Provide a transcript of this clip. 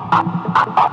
Ah, ah, ah, ah.